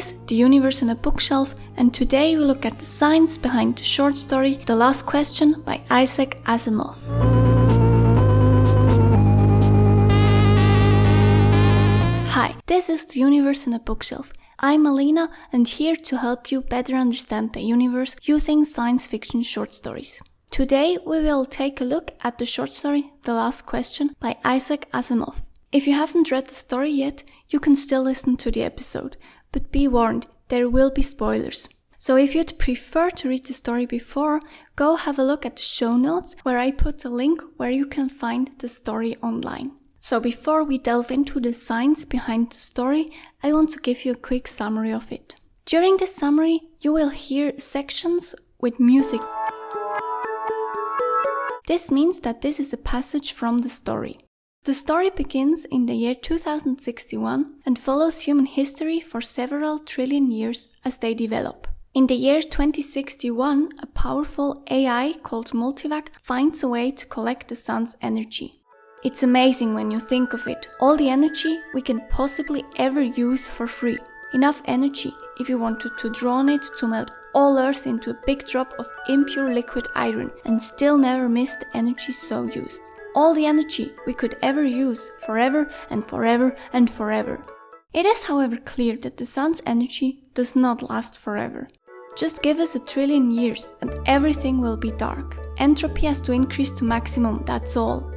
The Universe on a Bookshelf, and today we look at the science behind the short story The Last Question by Isaac Asimov. Hi, this is The Universe on a Bookshelf. I'm Alina, and here to help you better understand the universe using science fiction short stories. Today we will take a look at the short story The Last Question by Isaac Asimov. If you haven't read the story yet, you can still listen to the episode, but be warned, there will be spoilers. So if you'd prefer to read the story before, go have a look at the show notes where I put a link where you can find the story online. So before we delve into the science behind the story, I want to give you a quick summary of it. During this summary, you will hear sections with music. This means that this is a passage from the story. The story begins in the year 2061 and follows human history for several trillion years as they develop. In the year 2061, a powerful AI called Multivac finds a way to collect the sun's energy. It's amazing when you think of it. All the energy we can possibly ever use for free. Enough energy if you wanted to draw on it to melt all Earth into a big drop of impure liquid iron and still never miss the energy so used all the energy we could ever use forever and forever and forever. It is, however, clear that the sun's energy does not last forever. Just give us a trillion years and everything will be dark. Entropy has to increase to maximum, that's all.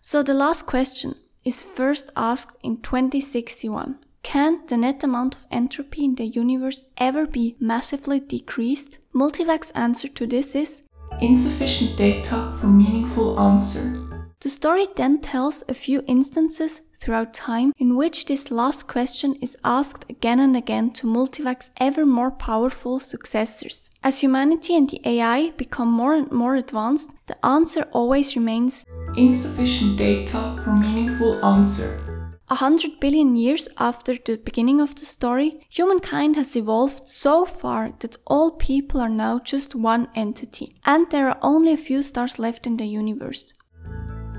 So the last question is first asked in 2061. Can the net amount of entropy in the universe ever be massively decreased? Multivac's answer to this is insufficient data for meaningful answer. The story then tells a few instances throughout time in which this last question is asked again and again to Multivac's ever more powerful successors. As humanity and the AI become more and more advanced, the answer always remains insufficient data for meaningful answer. A hundred billion years after the beginning of the story, humankind has evolved so far that all people are now just one entity, and there are only a few stars left in the universe.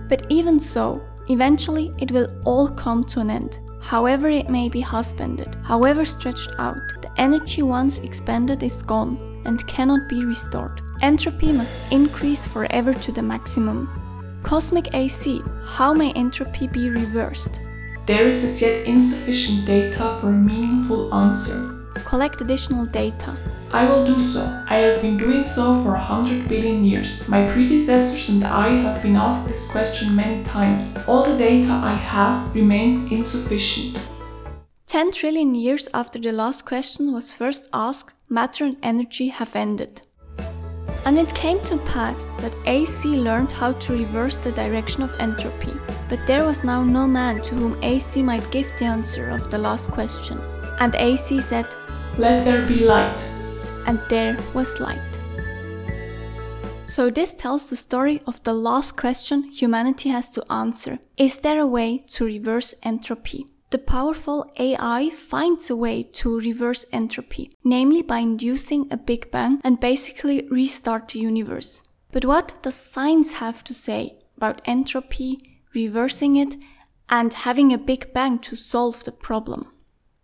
But even so, eventually it will all come to an end. However, it may be husbanded, however stretched out, the energy once expended is gone and cannot be restored. Entropy must increase forever to the maximum. Cosmic AC, how may entropy be reversed? There is as yet insufficient data for a meaningful answer. Collect additional data. I will do so. I have been doing so for a hundred billion years. My predecessors and I have been asked this question many times. All the data I have remains insufficient. 10 trillion years after the last question was first asked, matter and energy have ended. And it came to pass that AC learned how to reverse the direction of entropy. But there was now no man to whom AC might give the answer of the last question. And AC said, Let there be light and there was light. So, this tells the story of the last question humanity has to answer Is there a way to reverse entropy? The powerful AI finds a way to reverse entropy, namely by inducing a Big Bang and basically restart the universe. But what does science have to say about entropy, reversing it, and having a Big Bang to solve the problem?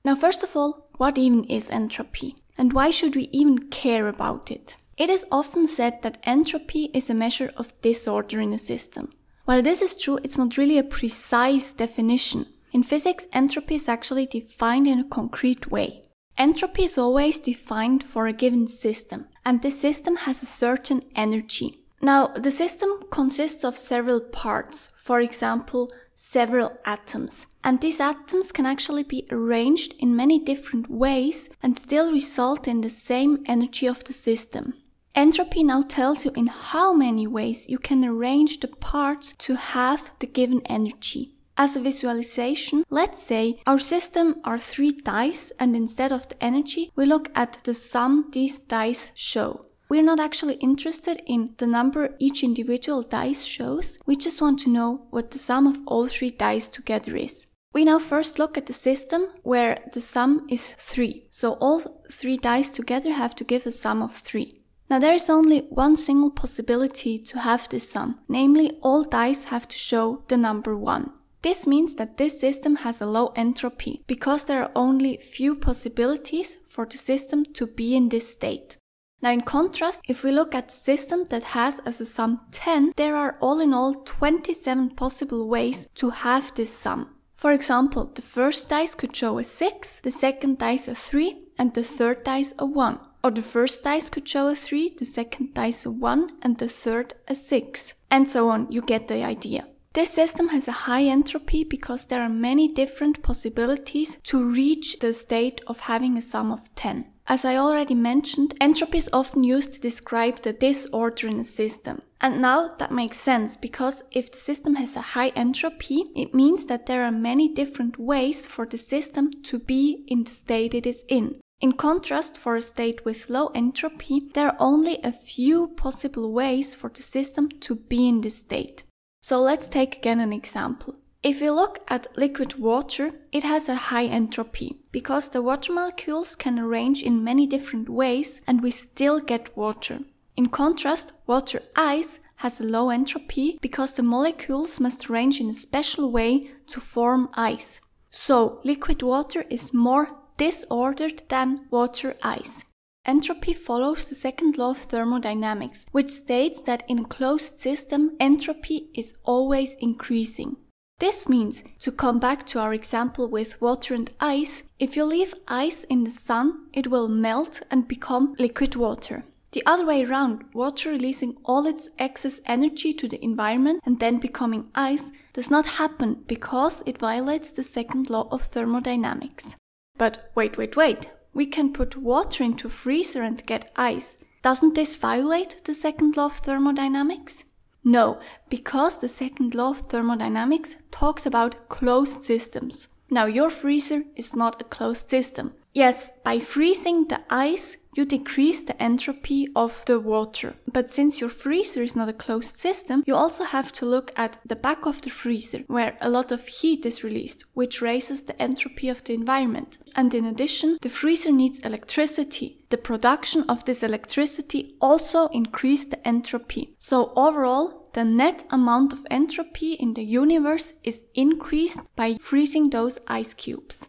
Now, first of all, what even is entropy? And why should we even care about it? It is often said that entropy is a measure of disorder in a system. While this is true, it's not really a precise definition. In physics, entropy is actually defined in a concrete way. Entropy is always defined for a given system, and this system has a certain energy. Now, the system consists of several parts, for example, several atoms. And these atoms can actually be arranged in many different ways and still result in the same energy of the system. Entropy now tells you in how many ways you can arrange the parts to have the given energy. As a visualization, let's say our system are three dice and instead of the energy, we look at the sum these dice show. We're not actually interested in the number each individual dice shows, we just want to know what the sum of all three dice together is. We now first look at the system where the sum is 3, so all three dice together have to give a sum of 3. Now there is only one single possibility to have this sum, namely all dice have to show the number 1. This means that this system has a low entropy because there are only few possibilities for the system to be in this state. Now in contrast, if we look at system that has as a sum 10, there are all in all 27 possible ways to have this sum. For example, the first dice could show a 6, the second dice a 3, and the third dice a 1. Or the first dice could show a 3, the second dice a 1, and the third a 6. And so on, you get the idea. This system has a high entropy because there are many different possibilities to reach the state of having a sum of 10. As I already mentioned, entropy is often used to describe the disorder in a system. And now that makes sense because if the system has a high entropy, it means that there are many different ways for the system to be in the state it is in. In contrast, for a state with low entropy, there are only a few possible ways for the system to be in this state. So let's take again an example. If we look at liquid water, it has a high entropy because the water molecules can arrange in many different ways and we still get water. In contrast, water ice has a low entropy because the molecules must arrange in a special way to form ice. So, liquid water is more disordered than water ice. Entropy follows the second law of thermodynamics, which states that in a closed system, entropy is always increasing. This means, to come back to our example with water and ice, if you leave ice in the sun, it will melt and become liquid water. The other way around, water releasing all its excess energy to the environment and then becoming ice does not happen because it violates the second law of thermodynamics. But wait, wait, wait. We can put water into a freezer and get ice. Doesn't this violate the second law of thermodynamics? No, because the second law of thermodynamics talks about closed systems. Now, your freezer is not a closed system. Yes, by freezing the ice, you decrease the entropy of the water. But since your freezer is not a closed system, you also have to look at the back of the freezer, where a lot of heat is released, which raises the entropy of the environment. And in addition, the freezer needs electricity. The production of this electricity also increased the entropy. So overall, the net amount of entropy in the universe is increased by freezing those ice cubes.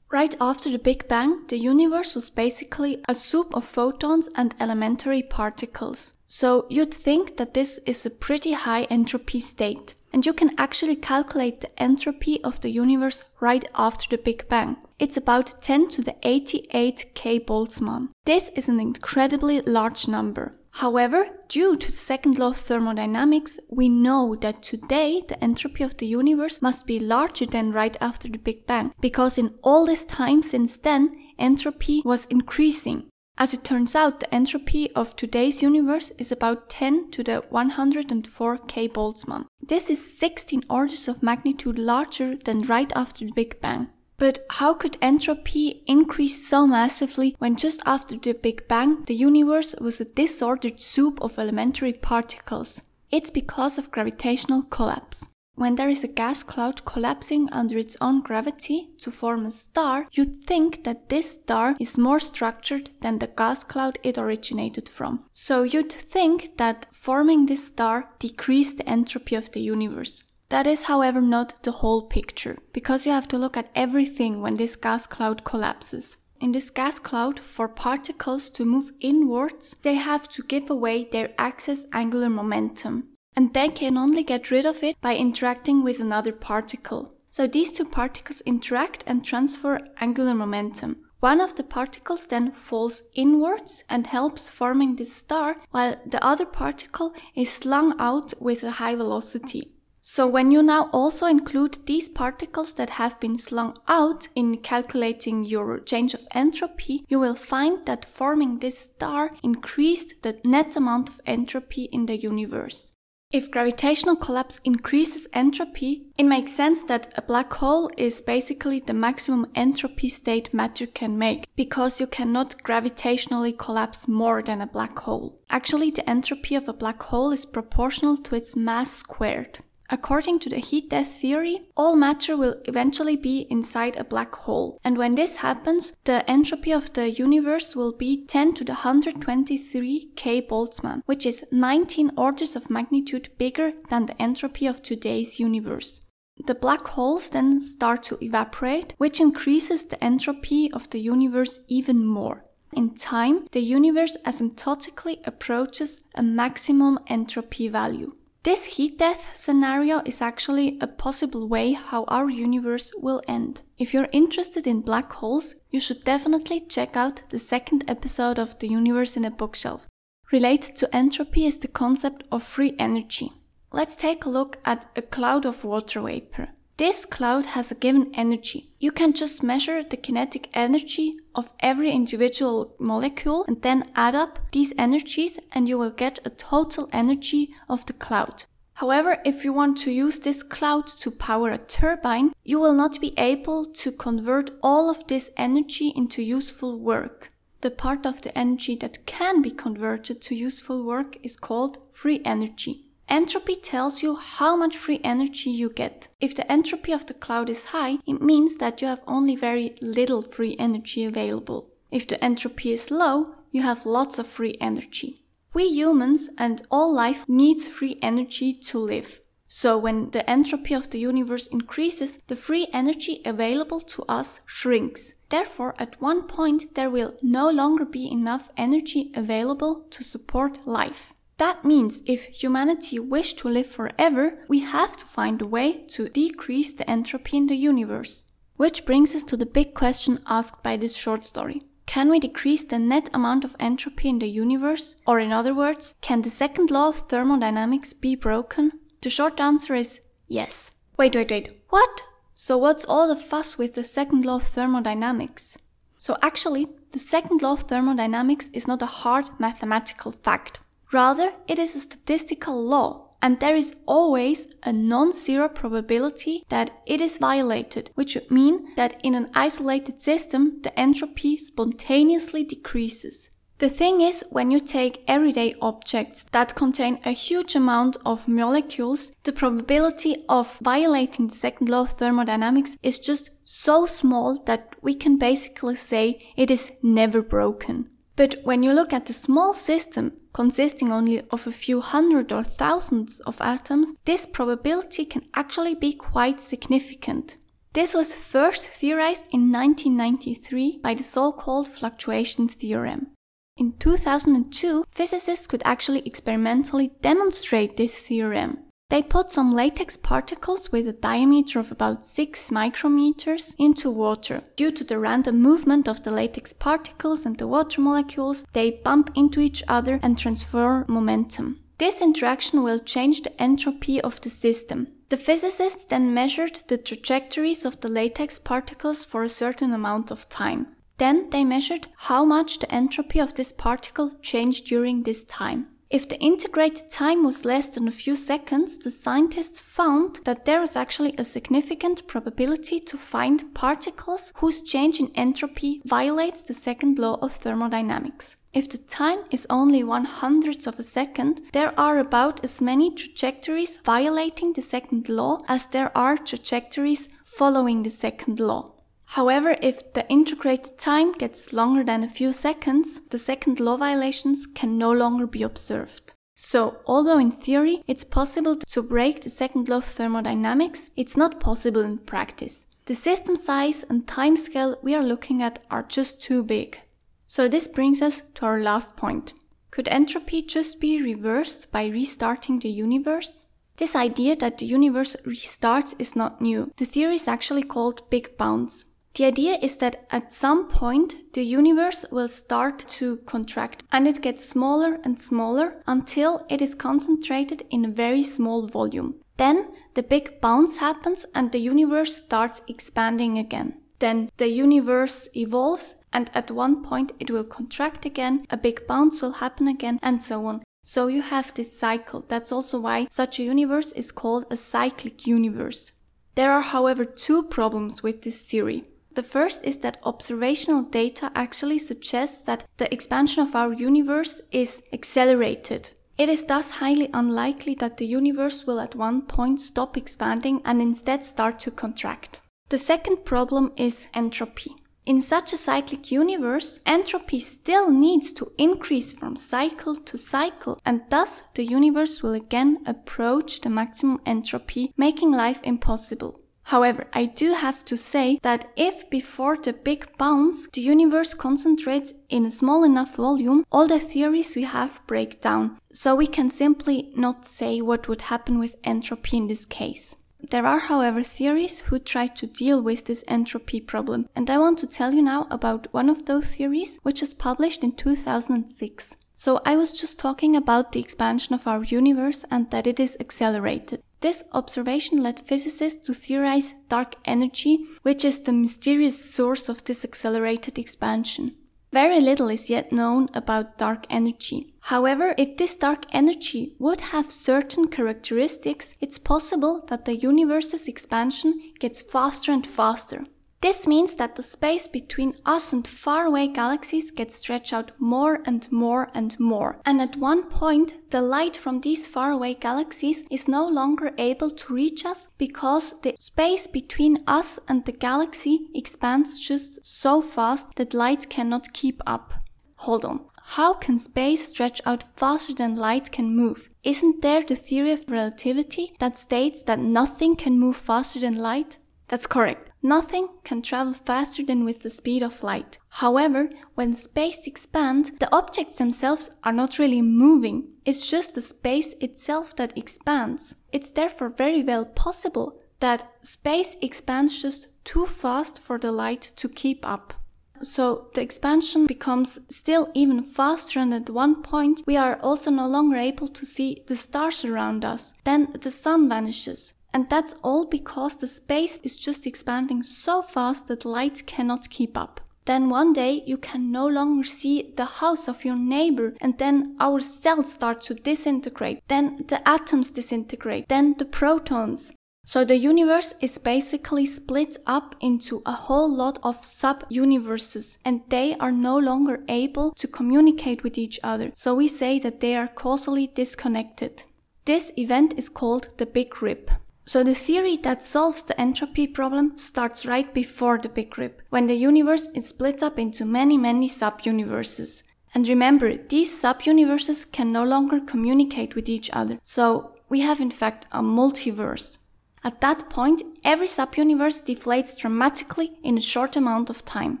Right after the Big Bang, the universe was basically a soup of photons and elementary particles. So you'd think that this is a pretty high entropy state. And you can actually calculate the entropy of the universe right after the Big Bang. It's about 10 to the 88 K Boltzmann. This is an incredibly large number. However, due to the second law of thermodynamics, we know that today the entropy of the universe must be larger than right after the Big Bang, because in all this time since then, entropy was increasing. As it turns out, the entropy of today's universe is about 10 to the 104 K Boltzmann. This is 16 orders of magnitude larger than right after the Big Bang. But how could entropy increase so massively when just after the Big Bang the universe was a disordered soup of elementary particles? It's because of gravitational collapse. When there is a gas cloud collapsing under its own gravity to form a star, you'd think that this star is more structured than the gas cloud it originated from. So you'd think that forming this star decreased the entropy of the universe. That is, however, not the whole picture, because you have to look at everything when this gas cloud collapses. In this gas cloud, for particles to move inwards, they have to give away their excess angular momentum. And they can only get rid of it by interacting with another particle. So these two particles interact and transfer angular momentum. One of the particles then falls inwards and helps forming this star, while the other particle is slung out with a high velocity. So when you now also include these particles that have been slung out in calculating your change of entropy, you will find that forming this star increased the net amount of entropy in the universe. If gravitational collapse increases entropy, it makes sense that a black hole is basically the maximum entropy state matter can make, because you cannot gravitationally collapse more than a black hole. Actually, the entropy of a black hole is proportional to its mass squared. According to the heat death theory, all matter will eventually be inside a black hole. And when this happens, the entropy of the universe will be 10 to the 123 K Boltzmann, which is 19 orders of magnitude bigger than the entropy of today's universe. The black holes then start to evaporate, which increases the entropy of the universe even more. In time, the universe asymptotically approaches a maximum entropy value. This heat death scenario is actually a possible way how our universe will end. If you're interested in black holes, you should definitely check out the second episode of The Universe in a Bookshelf. Related to entropy is the concept of free energy. Let's take a look at a cloud of water vapor. This cloud has a given energy. You can just measure the kinetic energy of every individual molecule and then add up these energies and you will get a total energy of the cloud. However, if you want to use this cloud to power a turbine, you will not be able to convert all of this energy into useful work. The part of the energy that can be converted to useful work is called free energy. Entropy tells you how much free energy you get. If the entropy of the cloud is high, it means that you have only very little free energy available. If the entropy is low, you have lots of free energy. We humans and all life needs free energy to live. So when the entropy of the universe increases, the free energy available to us shrinks. Therefore, at one point there will no longer be enough energy available to support life. That means if humanity wish to live forever, we have to find a way to decrease the entropy in the universe. Which brings us to the big question asked by this short story. Can we decrease the net amount of entropy in the universe? Or in other words, can the second law of thermodynamics be broken? The short answer is yes. Wait, wait, wait. What? So what's all the fuss with the second law of thermodynamics? So actually, the second law of thermodynamics is not a hard mathematical fact. Rather, it is a statistical law, and there is always a non-zero probability that it is violated, which would mean that in an isolated system, the entropy spontaneously decreases. The thing is, when you take everyday objects that contain a huge amount of molecules, the probability of violating the second law of thermodynamics is just so small that we can basically say it is never broken. But when you look at a small system consisting only of a few hundred or thousands of atoms, this probability can actually be quite significant. This was first theorized in 1993 by the so-called fluctuation theorem. In 2002, physicists could actually experimentally demonstrate this theorem. They put some latex particles with a diameter of about 6 micrometers into water. Due to the random movement of the latex particles and the water molecules, they bump into each other and transfer momentum. This interaction will change the entropy of the system. The physicists then measured the trajectories of the latex particles for a certain amount of time. Then they measured how much the entropy of this particle changed during this time. If the integrated time was less than a few seconds, the scientists found that there is actually a significant probability to find particles whose change in entropy violates the second law of thermodynamics. If the time is only one hundredth of a second, there are about as many trajectories violating the second law as there are trajectories following the second law. However, if the integrated time gets longer than a few seconds, the second law violations can no longer be observed. So, although in theory it's possible to break the second law of thermodynamics, it's not possible in practice. The system size and timescale we are looking at are just too big. So this brings us to our last point. Could entropy just be reversed by restarting the universe? This idea that the universe restarts is not new. The theory is actually called Big Bounce. The idea is that at some point the universe will start to contract and it gets smaller and smaller until it is concentrated in a very small volume. Then the big bounce happens and the universe starts expanding again. Then the universe evolves and at one point it will contract again, a big bounce will happen again, and so on. So you have this cycle. That's also why such a universe is called a cyclic universe. There are, however, two problems with this theory. The first is that observational data actually suggests that the expansion of our universe is accelerated. It is thus highly unlikely that the universe will at one point stop expanding and instead start to contract. The second problem is entropy. In such a cyclic universe, entropy still needs to increase from cycle to cycle, and thus the universe will again approach the maximum entropy, making life impossible. However, I do have to say that if before the big bounce the universe concentrates in a small enough volume, all the theories we have break down. So we can simply not say what would happen with entropy in this case. There are, however, theories who try to deal with this entropy problem, and I want to tell you now about one of those theories, which was published in 2006. So I was just talking about the expansion of our universe and that it is accelerated. This observation led physicists to theorize dark energy, which is the mysterious source of this accelerated expansion. Very little is yet known about dark energy. However, if this dark energy would have certain characteristics, it's possible that the universe's expansion gets faster and faster. This means that the space between us and faraway galaxies gets stretched out more and more and more. And at one point, the light from these faraway galaxies is no longer able to reach us because the space between us and the galaxy expands just so fast that light cannot keep up. Hold on. How can space stretch out faster than light can move? Isn't there the theory of relativity that states that nothing can move faster than light? That's correct. Nothing can travel faster than with the speed of light. However, when space expands, the objects themselves are not really moving. It's just the space itself that expands. It's therefore very well possible that space expands just too fast for the light to keep up. So the expansion becomes still even faster and at one point we are also no longer able to see the stars around us. Then the sun vanishes. And that's all because the space is just expanding so fast that light cannot keep up. Then one day you can no longer see the house of your neighbor, and then our cells start to disintegrate. Then the atoms disintegrate, then the protons. So the universe is basically split up into a whole lot of sub universes, and they are no longer able to communicate with each other. So we say that they are causally disconnected. This event is called the Big Rip. So the theory that solves the entropy problem starts right before the Big Rip, when the universe is split up into many, many sub-universes. And remember, these sub-universes can no longer communicate with each other. So we have in fact a multiverse. At that point, every sub-universe deflates dramatically in a short amount of time.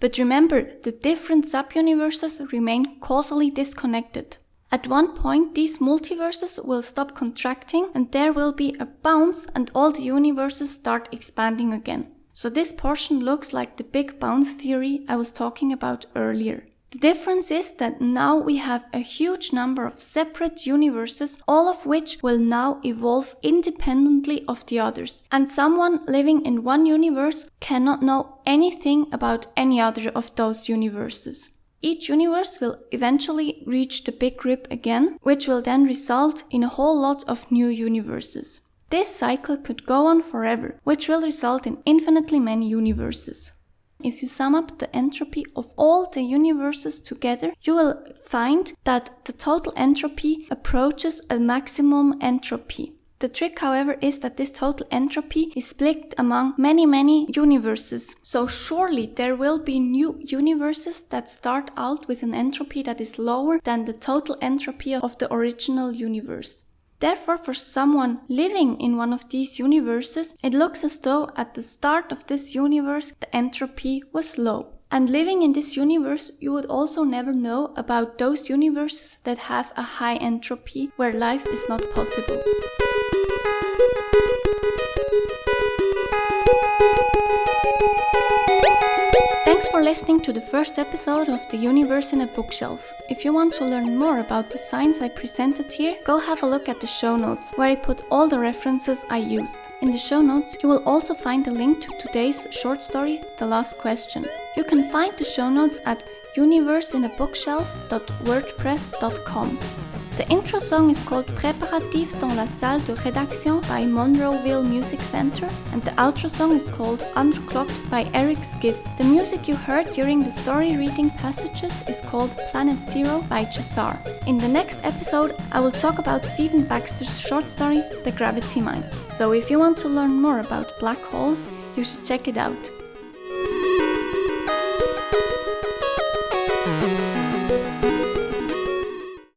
But remember, the different sub-universes remain causally disconnected. At one point, these multiverses will stop contracting and there will be a bounce and all the universes start expanding again. So this portion looks like the big bounce theory I was talking about earlier. The difference is that now we have a huge number of separate universes, all of which will now evolve independently of the others. And someone living in one universe cannot know anything about any other of those universes. Each universe will eventually reach the Big Rip again, which will then result in a whole lot of new universes. This cycle could go on forever, which will result in infinitely many universes. If you sum up the entropy of all the universes together, you will find that the total entropy approaches a maximum entropy. The trick, however, is that this total entropy is split among many, many universes. So surely there will be new universes that start out with an entropy that is lower than the total entropy of the original universe. Therefore, for someone living in one of these universes, it looks as though at the start of this universe the entropy was low. And living in this universe, you would also never know about those universes that have a high entropy where life is not possible. Thanks for listening to the first episode of The Universe in a Bookshelf. If you want to learn more about the science I presented here, go have a look at the show notes, where I put all the references I used. In the show notes, you will also find a link to today's short story, The Last Question. You can find the show notes at universeinaBookshelf.wordpress.com. The intro song is called Préparatifs dans la salle de rédaction by Monroeville Music Center, and the outro song is called Underclocked by Eric Skiff. The music you heard during the story reading passages is called Planet Zero by Cesar. In the next episode, I will talk about Stephen Baxter's short story, The Gravity Mine. So if you want to learn more about black holes, you should check it out.